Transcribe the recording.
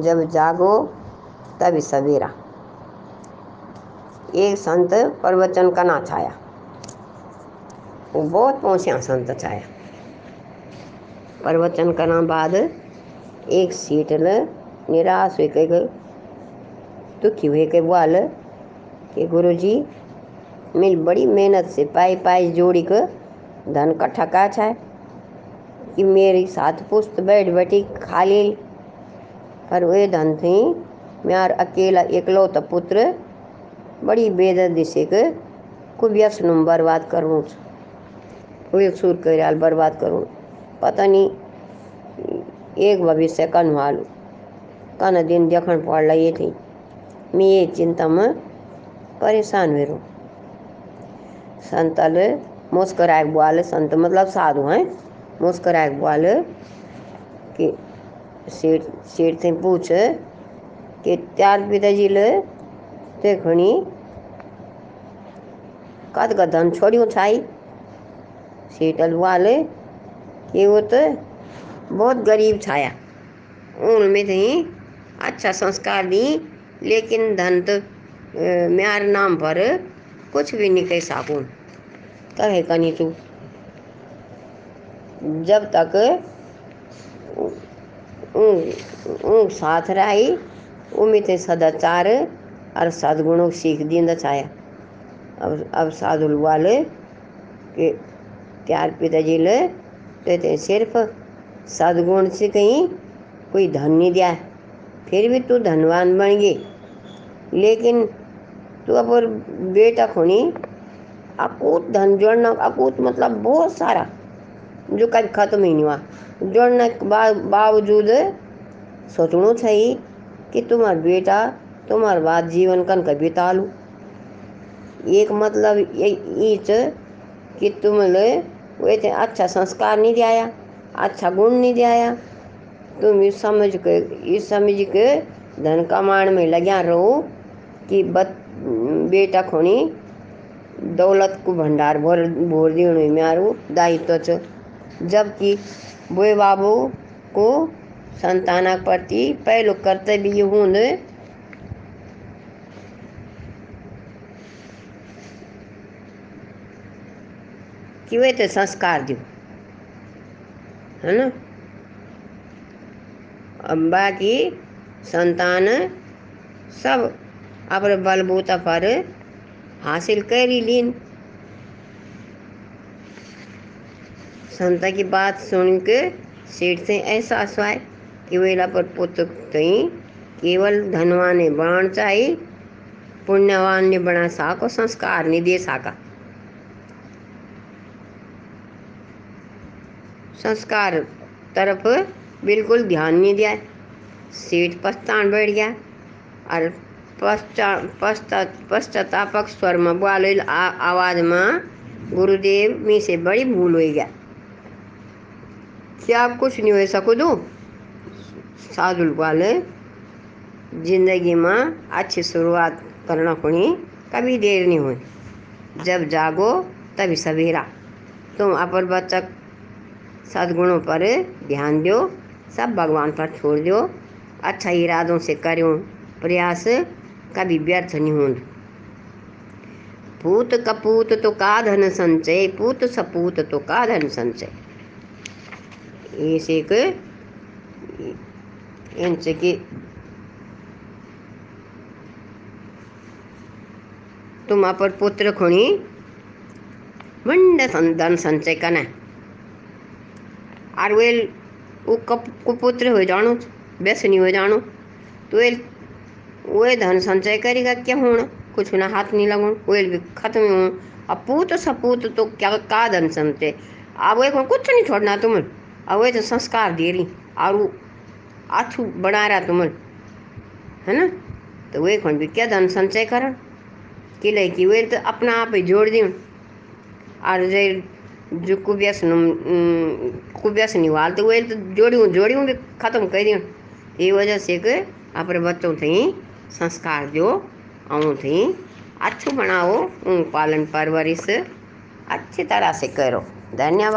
जब जागो, तभी सवेरा। एक संत प्रवचन करना छाया। वो बहुत पहुँचा संत छाया। प्रवचन करना बाद एक सीट ल निराश हुए के, दुखी हुए के बोल, कि गुरु जी मेरी बड़ी मेहनत से पाई पाई जोड़ी कर धन कट्ठा का छा कि मेरी साथ पुस्त बैठ बैठी खाली पर वे धन थी। म्यार अकेला एकलौता पुत्र, बड़ी बेदर्दी से के कुबियस नुम बर्बाद करूँ वे सुर कर बर्बाद करूँ। पता नहीं, एक भविष्य कन हालू। कन दिन देखन पड़ ये थी। मैं ये चिंता में परेशान हुए रू संतल मुस्कराए बुआल संत मतलब साधु हैं। मुस्कराए बुआल कि सेठ सेठ से पूछ कि त्यार पिताजी ले ते खणी कद का धन छोड़ियो छाई। सेठल वाले कि वो तो बहुत गरीब छाया। उनमें थी अच्छा संस्कार दी, लेकिन धन तो म्यार नाम पर कुछ भी नहीं कह सकूँ। कहे कनी तू, जब तक ऊँ साथ रही, उम्मीद सदाचार और सदगुणों सीख दींदा छाया अब अब साधु वाले के त्यार पिताजी ले तो ते सिर्फ़ सदगुण से कहीं कोई धन नहीं दिया। फिर भी तू धनवान बन गई। लेकिन तू अब बेटा खोनी, अकूत धन जोड़ना, अकूत मतलब बहुत सारा। जो कभी खत्म ही नहीं हुआ। जोड़ने के बावजूद सोचना चाहिए कि तुम्हारा बेटा तुम्हारे बाद जीवन कन का बिता लू। एक मतलब ये कि तुम वे अच्छा संस्कार नहीं दिया अच्छा गुण नहीं दिया तुम इस समझ के, इस समझ के धन कमाण में लग्या रहो कि बत, बेटा खोनी दौलत को भंडार भर, भोर देने मारू दायित्व तो जबकि बुए बाबू को संतान प्रति पहलो कर्तव्य हूँ कि वे तो संस्कार दो है ना? बाकी संतान सब अपने बलबूता पर हासिल कर लीन। संता की बात सुन के सेठ से एहसास हुआ कि वेला पर पुत्र कहीं केवल धनवान ने बनाना चाहिए पुण्यवान ने बना साको, संस्कार नहीं दे सका। संस्कार तरफ़ बिल्कुल ध्यान नहीं दिया। सेठ पछतान बैठ गया और पश्चातापक स्वर में बोल आवाज़ में गुरुदेव में से बड़ी भूल हो गया। क्या कुछ नहीं सको दो? साधुल वाले ज़िंदगी में अच्छी शुरुआत करना पड़ी कभी देर नहीं हुई जब जागो, तभी सवेरा। तुम अपर बच्चक सदगुणों पर ध्यान दो सब भगवान पर छोड़ दो अच्छा इरादों से करो प्रयास कभी व्यर्थ नहीं हो पूत कपूत तो का धन संचय, पूत सपूत तो का धन संचय। के इनसे कि तुम अपर पुत्र खुणी। मंड धन संचय करना और वे वो कप, कुपुत्र हो जानो व्यसनी हो जानो तो वे वे धन संचय करेगा क्या होना कुछ ना हाथ नहीं लगो। वे भी खत्म हो। अब पूत सपूत तो क्या, का धन संचय? अब वे कुछ नहीं छोड़ना तुम अब वे तो संस्कार दे रही और आछू बना रहा तुम है ना? तो वे कौन भी क्या धन संचय कर कि ले कि वे तो अपना आप ही जोड़ दी और जो कुबियस कुबियस निवाल तो वे तो जोड़ियों जोड़ियों भी ख़त्म कर दियो ये वजह से कि अपने बच्चों थी संस्कार जो आऊँ थी अच्छो बनाओ पालन परवरिश अच्छी तरह से करो। धन्यवाद।